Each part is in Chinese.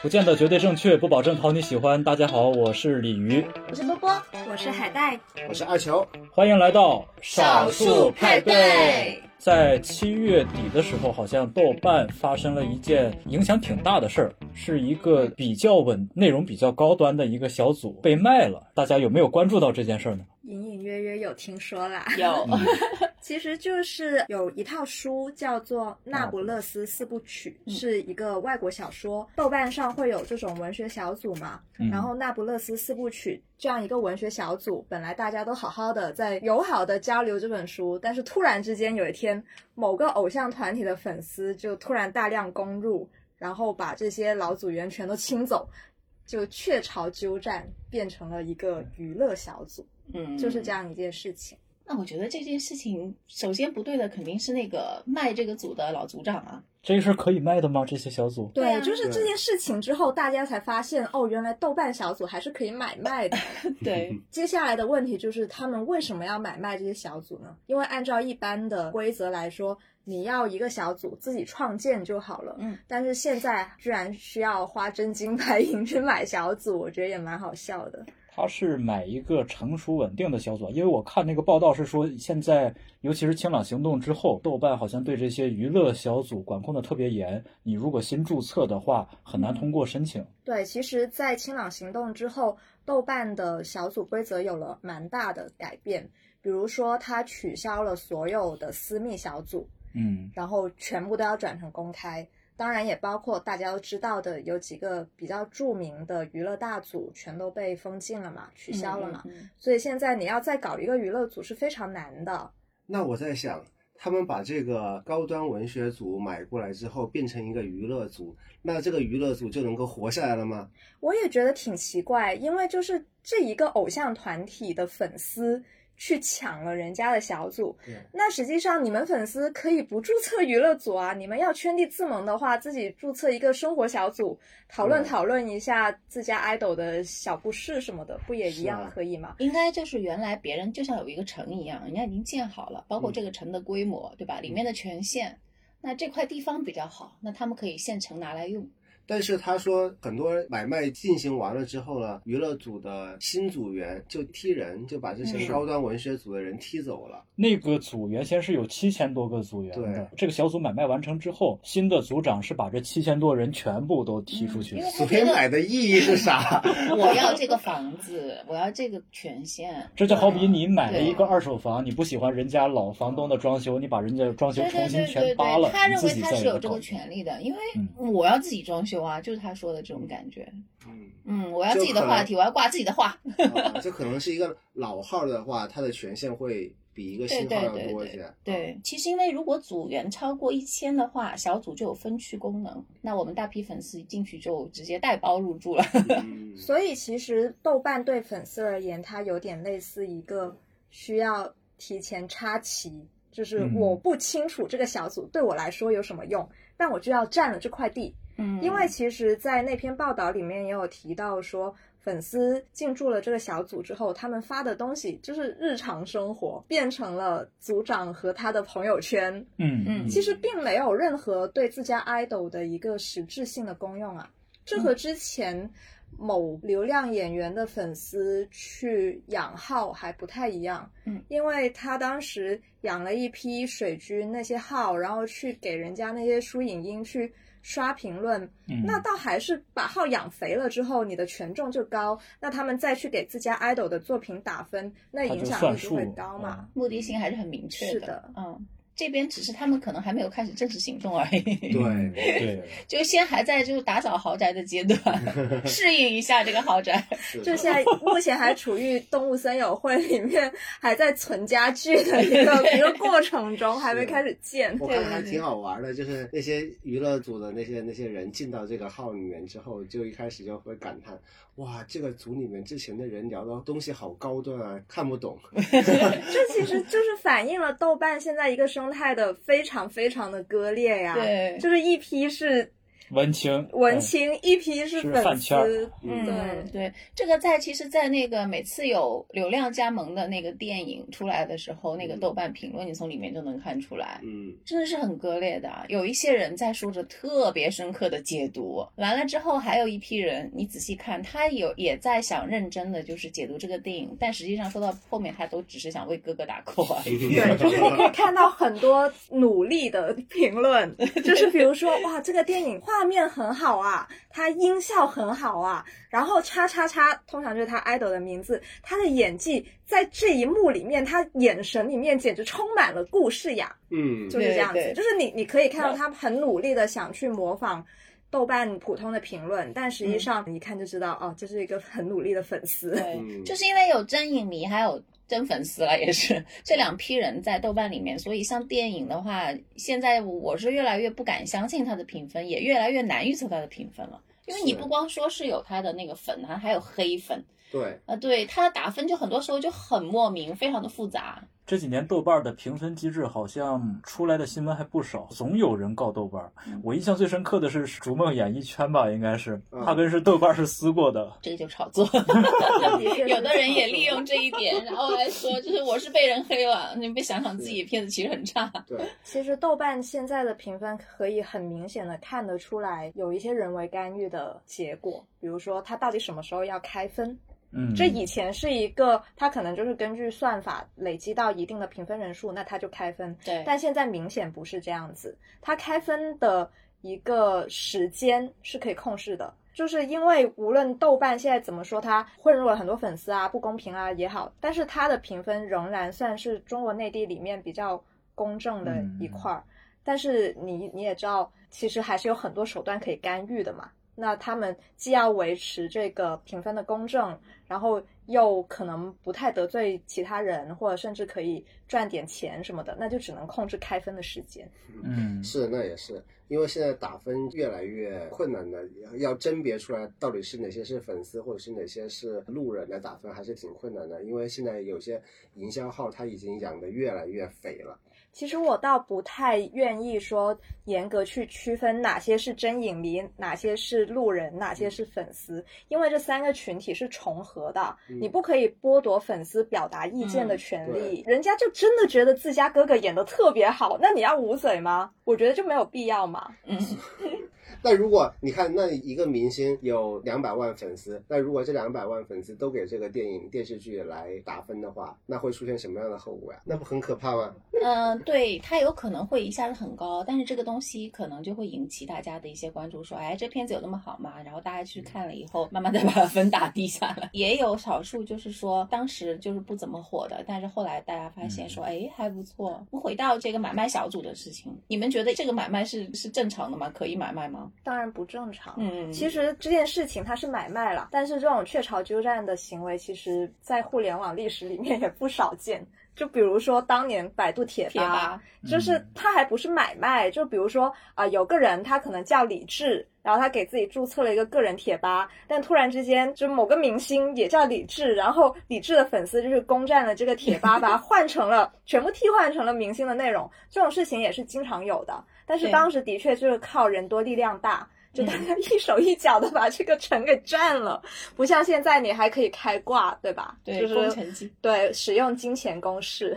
不见得绝对正确，不保证讨你喜欢。大家好，我是鲤鱼，我是波波，我是海带，我是二球，欢迎来到少数派对。在七月底的时候，好像豆瓣发生了一件影响挺大的事儿，是一个比较稳、内容比较高端的一个小组被卖了。大家有没有关注到这件事儿呢？隐隐约约有听说啦，有，其实就是有一套书叫做《那不勒斯四部曲》，是一个外国小说。豆瓣上会有这种文学小组嘛？然后《那不勒斯四部曲》这样一个文学小组，本来大家都好好的在友好的交流这本书，但是突然之间有一天，某个偶像团体的粉丝就突然大量攻入，然后把这些老组员全都清走，就雀巢鸠占，变成了一个娱乐小组。嗯，就是这样一件事情。那我觉得这件事情首先不对的肯定是那个卖这个组的老组长啊。这个事儿可以卖的吗？这些小组？对，就是这件事情之后，大家才发现哦，原来豆瓣小组还是可以买卖的。对，接下来的问题就是他们为什么要买卖这些小组呢？因为按照一般的规则来说，你要一个小组自己创建就好了。嗯，但是现在居然需要花真金白银去买小组，我觉得也蛮好笑的。他是买一个成熟稳定的小组，因为我看那个报道是说，现在尤其是清朗行动之后，豆瓣好像对这些娱乐小组管控的特别严。你如果新注册的话，很难通过申请。对，其实，在清朗行动之后，豆瓣的小组规则有了蛮大的改变，比如说，它取消了所有的私密小组，嗯，然后全部都要转成公开。当然也包括大家都知道的，有几个比较著名的娱乐大组全都被封禁了嘛，取消了嘛。所以现在你要再搞一个娱乐组是非常难的。那我在想，他们把这个高端文学组买过来之后，变成一个娱乐组，那这个娱乐组就能够活下来了吗？我也觉得挺奇怪，因为就是这一个偶像团体的粉丝。去抢了人家的小组，那实际上你们粉丝可以不注册娱乐组啊。你们要圈地自萌的话，自己注册一个生活小组，讨论讨论一下自家 idol 的小故事什么的，不也一样可以吗？应该就是原来别人就像有一个城一样，人家已经建好了，包括这个城的规模，对吧？里面的权限，那这块地方比较好，那他们可以现成拿来用。但是他说，很多买卖进行完了之后呢，娱乐组的新组员就踢人，就把这些高端文学组的人踢走了。那个组原先是有七千多个组员的，这个小组买卖完成之后，新的组长是把这七千多人全部都踢出去。组员买的意义是啥？我要这个房子，我要这个权限。这就好比你买了一个二手房，你不喜欢人家老房东的装修，你把人家装修重新全扒了，他认为他是有这个权利的，因为我要自己装修。啊，就是他说的这种感觉。嗯嗯，我要自己的话题，我要挂自己的话。这可能是一个老号的话，它的权限会比一个新号要多一些。对，其实因为如果组员超过一千的话，小组就有分区功能，那我们大批粉丝进去就直接带包入住了。所以其实豆瓣对粉丝而言，它有点类似一个需要提前插旗，就是我不清楚这个小组对我来说有什么用。但我就要占了这块地，嗯，因为其实，在那篇报道里面也有提到说，粉丝进驻了这个小组之后，他们发的东西就是日常生活，变成了组长和他的朋友圈，嗯嗯，其实并没有任何对自家 idol 的一个实质性的功用啊，这和之前。某流量演员的粉丝去养号还不太一样，嗯，因为他当时养了一批水军那些号，然后去给人家那些输影音去刷评论，那倒还是把号养肥了之后，你的权重就高，那他们再去给自家 idol 的作品打分，那影响力就会高嘛，目的性还是很明确的，嗯。这边只是他们可能还没有开始正式行动而已。对对，就先还在就是打扫豪宅的阶段，适应一下这个豪宅。就现在目前还处于动物森友会里面还在存家具的一个一个过程中，还没开始建。我看还挺好玩的，就是那些娱乐组的那些那些人进到这个号里面之后，就一开始就会感叹：哇，这个组里面之前的人聊的东西好高端啊，看不懂。这其实就是反映了豆瓣现在一个生。态的非常非常的割裂呀，对，就是一批是文青，文青，一批是是粉饭圈儿丝，嗯对。对，这个在其实，在那个每次有流量加盟的那个电影出来的时候，那个豆瓣评论你从里面就能看出来，嗯，真的是很割裂的啊。有一些人在说着特别深刻的解读，完了之后还有一批人，你仔细看，他有也在想认真的就是解读这个电影，但实际上说到后面，他都只是想为哥哥打 call 而已。对，就是你可以看到很多努力的评论，就是比如说，哇，这个电影画面很好啊，他音效很好啊，然后叉叉叉，通常就是他 idol 的名字，他的演技在这一幕里面，他眼神里面简直充满了故事呀，嗯，就是这样子，对对就是你你可以看到他很努力的想去模仿。豆瓣普通的评论，但实际上你一看就知道，哦，这是一个很努力的粉丝。就是因为有真影迷，还有真粉丝了，也是这两批人在豆瓣里面，所以像电影的话，现在我是越来越不敢相信它的评分，也越来越难预测它的评分了。因为你不光说是有它的那个粉还，还有黑粉对，啊，对它的打分就很多时候就很莫名，非常的复杂。这几年豆瓣的评分机制好像出来的新闻还不少，总有人告豆瓣。我印象最深刻的是《逐梦演艺圈》吧，应该是嗯他跟是豆瓣是撕过的。这个就炒作 有的人也利用这一点，然后来说，就是我是被人黑了。你别想想自己片子其实很差，对，其实豆瓣现在的评分可以很明显的看得出来，有一些人为干预的结果，比如说它到底什么时候要开分。嗯，这以前是一个，它可能就是根据算法累积到一定的评分人数，那它就开分。对但现在明显不是这样子，它开分的一个时间是可以控制的。就是因为无论豆瓣现在怎么说，它混入了很多粉丝啊、不公平啊也好，但是它的评分仍然算是中国内地里面比较公正的一块儿。但是你你也知道，其实还是有很多手段可以干预的嘛。那他们既要维持这个评分的公正，然后又可能不太得罪其他人，或者甚至可以赚点钱什么的，那就只能控制开分的时间。嗯，是，那也是，因为现在打分越来越困难的，要甄别出来到底是哪些是粉丝，或者是哪些是路人来打分，还是挺困难的。因为现在有些营销号他已经养的越来越肥了。其实我倒不太愿意说严格去区分哪些是真影迷，哪些是路人，哪些是粉丝，因为这三个群体是重合的，嗯你不可以剥夺粉丝表达意见的嗯权利。人家就真的觉得自家哥哥演的特别好，那你要捂嘴吗？我觉得就没有必要嘛。嗯，那如果你看，那一个明星有两百万粉丝，那如果这两百万粉丝都给这个电影电视剧来打分的话，那会出现什么样的后果呀？那不很可怕吗？嗯，对，它有可能会一下子很高，但是这个东西可能就会引起大家的一些关注，说，哎，这片子有那么好吗？然后大家去看了以后，慢慢再把分打低下来。也有少数就是说，当时就是不怎么火的，但是后来大家发现说，哎，还不错。我们回到这个买卖小组的事情，你们觉得这个买卖是是正常的吗？可以买卖吗？当然不正常。嗯，其实这件事情它是买卖了，但是这种雀巢鸠占的行为，其实在互联网历史里面也不少见。就比如说当年百度贴贴吧，就是它还不是买卖，就比如说啊、有个人他可能叫李志，然后他给自己注册了一个个人贴吧，但突然之间就某个明星也叫李志，然后李志的粉丝就是攻占了这个贴吧，把 它换成了全部替换成了明星的内容，这种事情也是经常有的。但是当时的确就是靠人多力量大。就大家一手一脚的把这个城给占了，不像现在你还可以开挂，对吧？对，就是工程机。对使用金钱公式。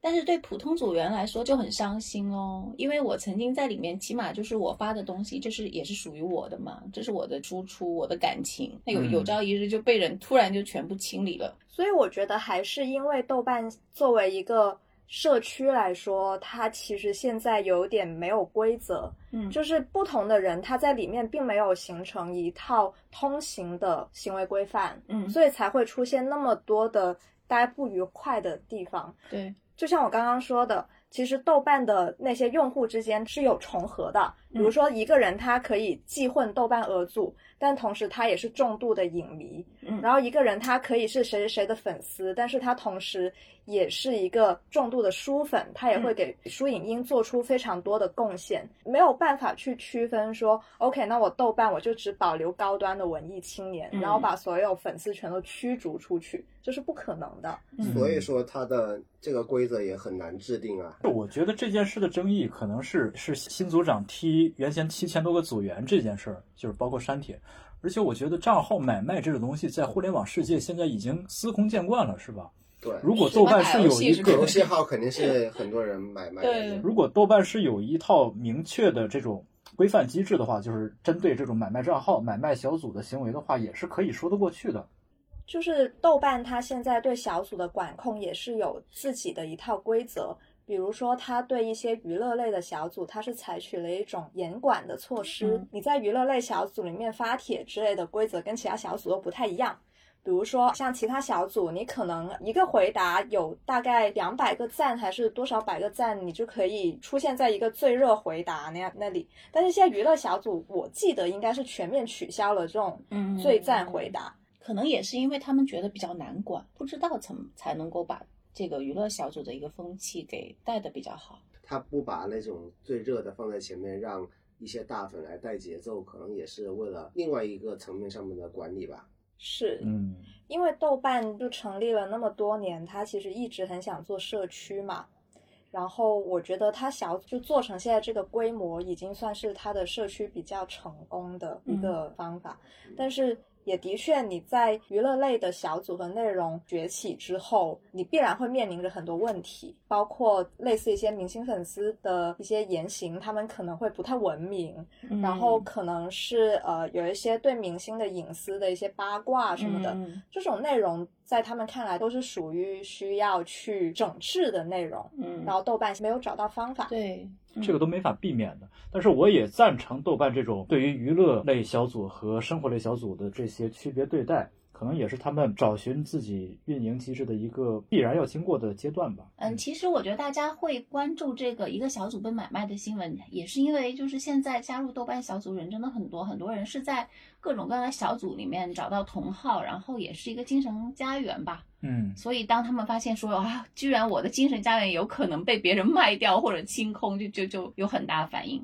但是对普通组员来说就很伤心哦，因为我曾经在里面，起码就是我发的东西，就是也是属于我的嘛，这是我的输出，我的感情。那有嗯有朝一日就被人突然就全部清理了。所以我觉得还是因为豆瓣作为一个社区来说，它其实现在有点没有规则，嗯就是不同的人他在里面并没有形成一套通行的行为规范，嗯，所以才会出现那么多的大家不愉快的地方。对，就像我刚刚说的，其实豆瓣的那些用户之间是有重合的。比如说，一个人他可以既混豆瓣额组，但同时他也是重度的影迷。嗯然后一个人他可以是谁谁谁的粉丝，但是他同时也是一个重度的书粉，他也会给书影音做出非常多的贡献。没有办法去区分说，OK，那我豆瓣我就只保留高端的文艺青年，嗯然后把所有粉丝全都驱逐出去，这是不可能的。嗯所以说，他的这个规则也很难制定啊。我觉得这件事的争议可能是是新组长踢原先七千多个组员这件事儿，就是包括删帖。而且我觉得账号买卖这种东西在互联网世界现在已经司空见惯了，是吧？对，如果豆瓣是有一个游戏号，肯定是很多人买卖。对，如果豆瓣是有一套明确的这种规范机制的话，就是针对这种买卖账号、买卖小组的行为的话，也是可以说得过去的。就是豆瓣它现在对小组的管控也是有自己的一套规则。比如说，他对一些娱乐类的小组，他是采取了一种严管的措施。你在娱乐类小组里面发帖之类的规则跟其他小组都不太一样。比如说，像其他小组，你可能一个回答有大概两百个赞，还是多少百个赞，你就可以出现在一个最热回答那样那里。但是现在娱乐小组，我记得应该是全面取消了这种最赞回答。可能也是因为他们觉得比较难管，不知道怎么才能够把。这个娱乐小组的一个风气给带的比较好，他不把那种最热的放在前面，让一些大粉来带节奏，可能也是为了另外一个层面上面的管理吧。是，嗯，因为豆瓣就成立了那么多年，他其实一直很想做社区嘛。然后我觉得他小就做成现在这个规模，已经算是他的社区比较成功的一个方法，但是。也的确，你在娱乐类的小组和内容崛起之后，你必然会面临着很多问题，包括类似一些明星粉丝的一些言行，他们可能会不太文明，然后可能是呃有一些对明星的隐私的一些八卦什么的，这种内容在他们看来都是属于需要去整治的内容。嗯，然后豆瓣没有找到方法。对。这个都没法避免的，但是我也赞成豆瓣这种对于娱乐类小组和生活类小组的这些区别对待，可能也是他们找寻自己运营机制的一个必然要经过的阶段吧。嗯，其实我觉得大家会关注这个一个小组被买卖的新闻，也是因为就是现在加入豆瓣小组人真的很多，很多人是在各种各样的小组里面找到同好，然后也是一个精神家园吧。嗯，所以当他们发现说啊，居然我的精神家园有可能被别人卖掉或者清空，就就就有很大反应。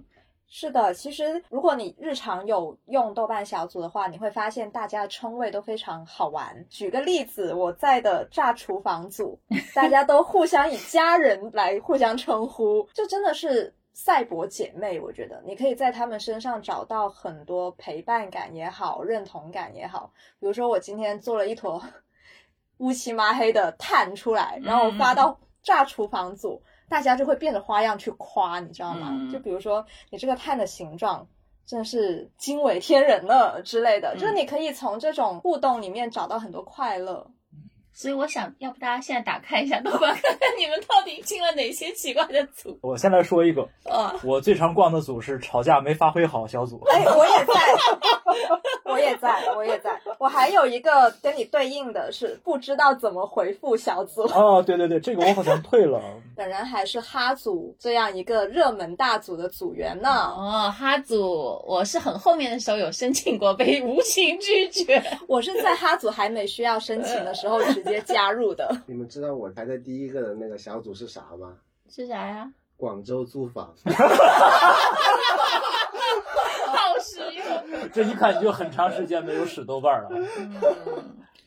是的，其实如果你日常有用豆瓣小组的话，你会发现大家的称谓都非常好玩。举个例子，我在的炸厨房组，大家都互相以家人来互相称呼，就真的是赛博姐妹。我觉得你可以在他们身上找到很多陪伴感也好，认同感也好。比如说，我今天做了一坨。乌漆麻黑的碳出来，然后发到炸厨房组，大家就会变着花样去夸，你知道吗？就比如说你这个碳的形状真是惊为天人了之类的，就是你可以从这种互动里面找到很多快乐。所以我想要不大家现在打开一下豆瓣，看看你们到底进了哪些奇怪的组。我先来说一个，我最常逛的组是吵架没发挥好小组。哎，我也在，我也在，我也在。我还有一个跟你对应的是不知道怎么回复小组。哦，对对对，这个我好像退了。本人还是哈组这样一个热门大组的组员呢。哦，哈组，我是很后面的时候有申请过，被无情拒绝。我是在哈组还没需要申请的时候直接加入的。你们知道我排在第一个的那个小组是啥吗？是啥呀？广州租房。这一看就很长时间没有使豆瓣了。嗯，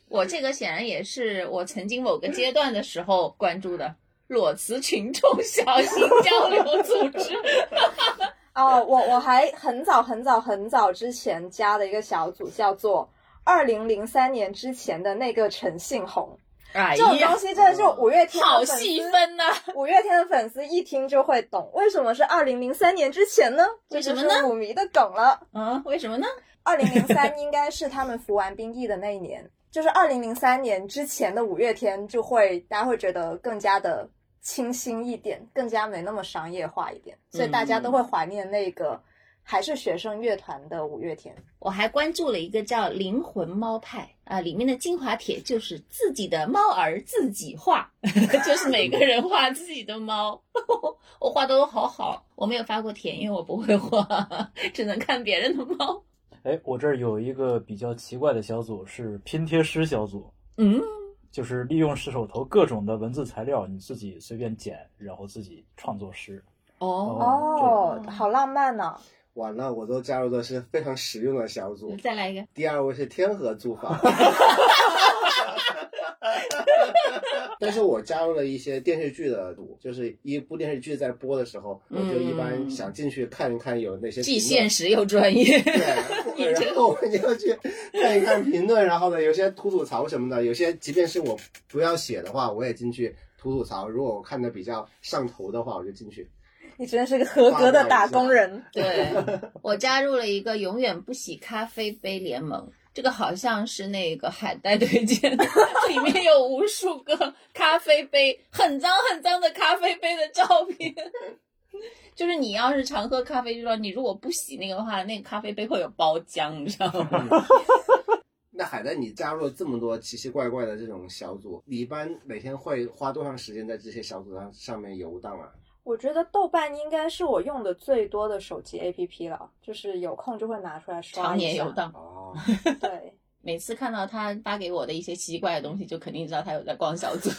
我这个显然也是我曾经某个阶段的时候关注的。裸辞群众小型交流组织。哦，我我还很早很早很早之前加的一个小组，叫做二零零三年之前的那个陈信宏。哎这种东西真的是五月天好细分呐！五月天的粉丝一听就会懂，为什么是二零零三年之前呢？为什么呢？五迷的梗了。嗯，为什么呢？二零零三 应该是他们服完兵役的那一年，就是二零零三年之前的五月天，就会大家会觉得更加的。清新一点，更加没那么商业化一点，所以大家都会怀念那个还是学生乐团的五月天。我还关注了一个叫“灵魂猫派”啊，里面的精华帖就是自己的猫儿自己画，就是每个人画自己的猫，我画的都好好。我没有发过帖，因为我不会画，只能看别人的猫。哎，我这儿有一个比较奇怪的小组，是拼贴师小组。嗯。就是利用手头各种的文字材料，你自己随便剪，然后自己创作诗。哦哦，好浪漫呢！完了，我都加入的是非常实用的小组。再来一个。第二位是天河租房。但是我加入了一些电视剧的组，就是一部电视剧在播的时候，我就一般想进去看一看有那些既现实又专业。对，然后我就去看一看评论，然后呢，有些吐吐槽什么的，有些即便是我不要写的话，我也进去吐吐槽。如果我看的比较上头的话，我就进去。你真是个合格的打工人。对，我加入了一个永远不洗咖啡杯联盟。这个好像是那个海带推荐的，里面有无数个咖啡杯，很脏很脏的咖啡杯的照片。就是你要是常喝咖啡，就说你如果不洗那个的话，那个咖啡杯会有包浆，你知道吗？那海带，你加入了这么多奇奇怪怪的这种小组，你一般每天会花多长时间在这些小组上上面游荡啊？我觉得豆瓣应该是我用的最多的手机 APP 了，就是有空就会拿出来刷常一下。年游荡。哦 对，每次看到他发给我的一些奇怪的东西，就肯定知道他有在逛小组，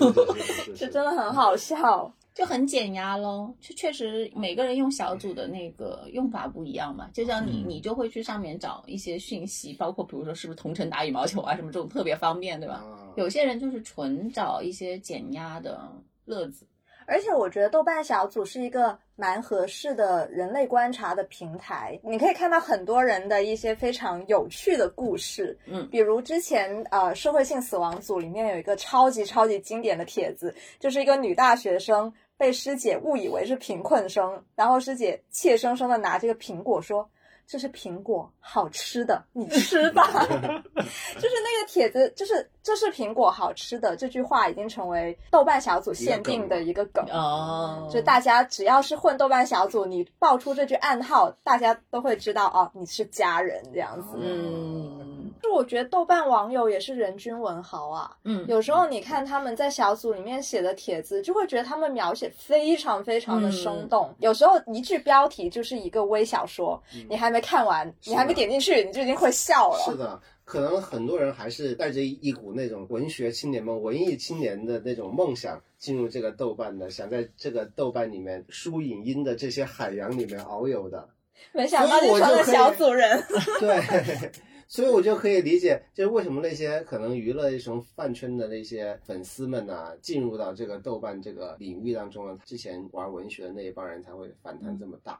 是这 真的很好笑。就很减压喽。就确实每个人用小组的那个用法不一样嘛。就像你，嗯你就会去上面找一些讯息，包括比如说是不是同城打羽毛球啊什么这种特别方便，对吧？啊有些人就是纯找一些减压的乐子。而且我觉得豆瓣小组是一个蛮合适的人类观察的平台，你可以看到很多人的一些非常有趣的故事。嗯比如之前呃社会性死亡组里面有一个超级超级经典的帖子，就是一个女大学生被师姐误以为是贫困生，然后师姐怯生生的拿这个苹果说。这是苹果，好吃的，你吃吧。就是那个帖子，就是这是苹果好吃的这句话已经成为豆瓣小组限定的一个梗。哦，就大家只要是混豆瓣小组，你爆出这句暗号，大家都会知道哦，你是家人这样子。嗯就我觉得豆瓣网友也是人均文豪啊。嗯，有时候你看他们在小组里面写的帖子，就会觉得他们描写非常非常的生动。有时候一句标题就是一个微小说，你还没看完，你还没点进去，你就已经会笑了。是的，可能很多人还是带着一股那种文学青年梦、文艺青年的那种梦想进入这个豆瓣的，想在这个豆瓣里面输影音的这些海洋里面遨游的。没想到你成了小组人。对 所以我就可以理解，就是为什么那些可能娱乐一种饭圈的那些粉丝们呐、进入到这个豆瓣这个领域当中呢，之前玩文学的那一帮人才会反弹这么大。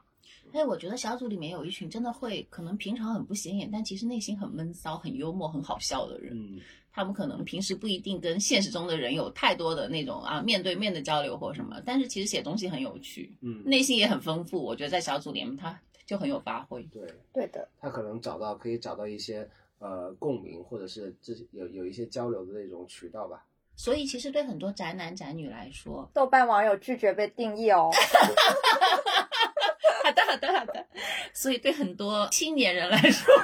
哎，我觉得小组里面有一群真的会，可能平常很不显眼，但其实内心很闷骚、很幽默、很好笑的人。嗯，他们可能平时不一定跟现实中的人有太多的那种啊面对面的交流或什么，但是其实写东西很有趣，嗯内心也很丰富。我觉得在小组里面，他就很有发挥。对对的，他可能找到可以找到一些呃共鸣，或者是这有有一些交流的那种渠道吧。所以其实对很多宅男宅女来说，豆瓣网友拒绝被定义哦。好的好的好的。所以对很多青年人来说，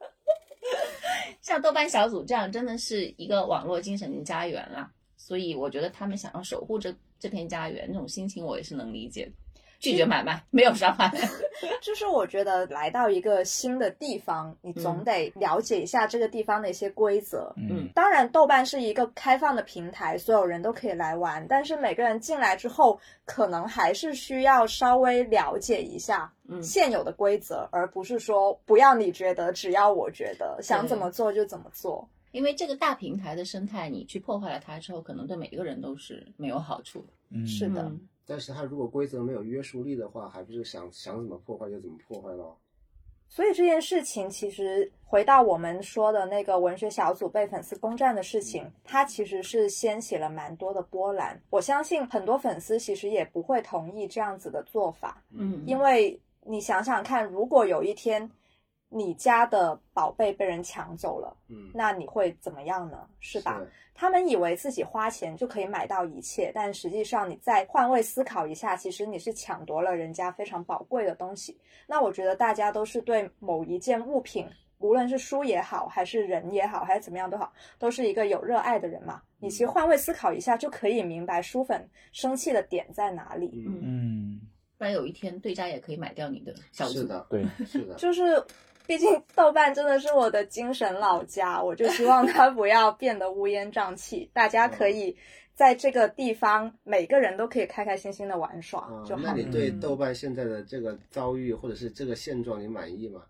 像豆瓣小组这样，真的是一个网络精神家园啦。所以我觉得他们想要守护这这片家园，那种心情我也是能理解的。拒绝买卖，没有伤害。就是我觉得来到一个新的地方，你总得了解一下这个地方的一些规则。嗯当然，豆瓣是一个开放的平台，所有人都可以来玩。但是每个人进来之后，可能还是需要稍微了解一下嗯现有的规则，而不是说不要你觉得，只要我觉得，想怎么做就怎么做。因为这个大平台的生态，你去破坏了它之后，可能对每一个人都是没有好处的。嗯是的嗯但是他如果规则没有约束力的话，还不是想想怎么破坏就怎么破坏咯。所以这件事情其实回到我们说的那个文学小组被粉丝攻占的事情，它其实是掀起了蛮多的波澜。我相信很多粉丝其实也不会同意这样子的做法，嗯，因为你想想看，如果有一天你家的宝贝被人抢走了，嗯，那你会怎么样呢？是吧？是他们以为自己花钱就可以买到一切，但实际上你再换位思考一下，其实你是抢夺了人家非常宝贵的东西。那我觉得大家都是对某一件物品，无论是书也好，还是人也好，还是怎么样都好，都是一个有热爱的人嘛。你其实换位思考一下，就可以明白书粉生气的点在哪里。嗯，嗯，不然有一天对家也可以买掉你的小组。是的，对，是的，就是，毕竟豆瓣真的是我的精神老家，我就希望它不要变得乌烟瘴气，大家可以在这个地方，每个人都可以开开心心的玩耍啊就，好了。那你对嗯豆瓣现在的这个遭遇或者是这个现状，你满意吗？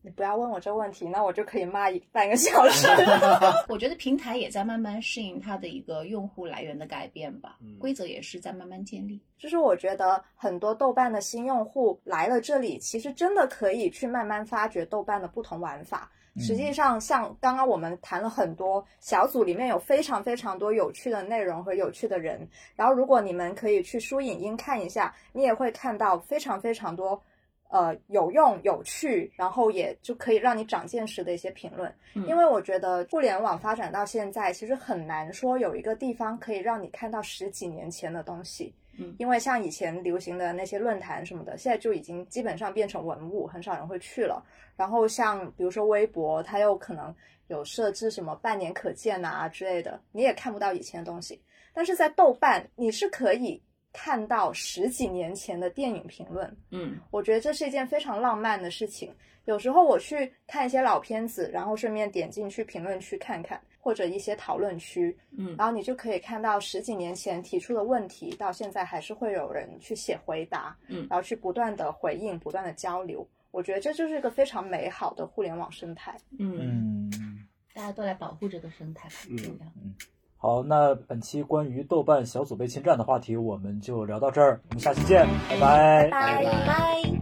你不要问我这个问题，那我就可以骂一半个小时。我觉得平台也在慢慢适应它的一个用户来源的改变吧，规则也是在慢慢建立。就是我觉得很多豆瓣的新用户来了这里，其实真的可以去慢慢发掘豆瓣的不同玩法。实际上，像刚刚我们谈了很多小组里面有非常非常多有趣的内容和有趣的人，然后如果你们可以去书影音看一下，你也会看到非常非常多。呃，有用、有趣，然后也就可以让你长见识的一些评论。因为我觉得互联网发展到现在，其实很难说有一个地方可以让你看到十几年前的东西。嗯，因为像以前流行的那些论坛什么的，现在就已经基本上变成文物，很少人会去了。然后像比如说微博，它又可能有设置什么半年可见啊之类的，你也看不到以前的东西。但是在豆瓣，你是可以。看到十几年前的电影评论，嗯，我觉得这是一件非常浪漫的事情。有时候我去看一些老片子，然后顺便点进去评论区看看，或者一些讨论区，嗯，然后你就可以看到十几年前提出的问题，到现在还是会有人去写回答，嗯，然后去不断的回应，不断的交流。我觉得这就是一个非常美好的互联网生态。嗯，大家都来保护这个生态吧，嗯嗯。好，那本期关于豆瓣小组被侵占的话题，我们就聊到这儿，我们下期见，拜拜拜拜。